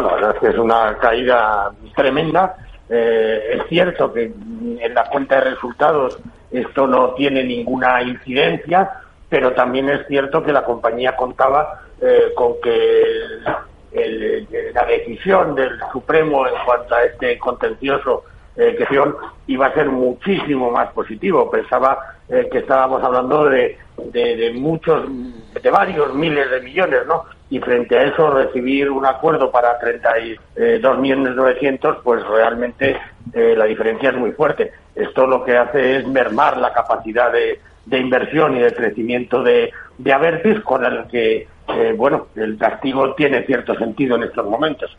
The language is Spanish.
Bueno, la verdad es que es una caída tremenda. Eh, es cierto que en la cuenta de resultados esto no tiene ninguna incidencia, pero también es cierto que la compañía contaba eh, con que la decisión del Supremo en cuanto a este contencioso eh, que iba a ser muchísimo más positivo. Pensaba eh, que estábamos hablando de, de, muchos, de varios miles de millones, ¿no? Y frente a eso recibir un acuerdo para 32 millones 900, pues realmente eh, la diferencia es muy fuerte. Esto lo que hace es mermar la capacidad de, de inversión y de crecimiento de, de Avertis, con el que, eh, bueno, el castigo tiene cierto sentido en estos momentos.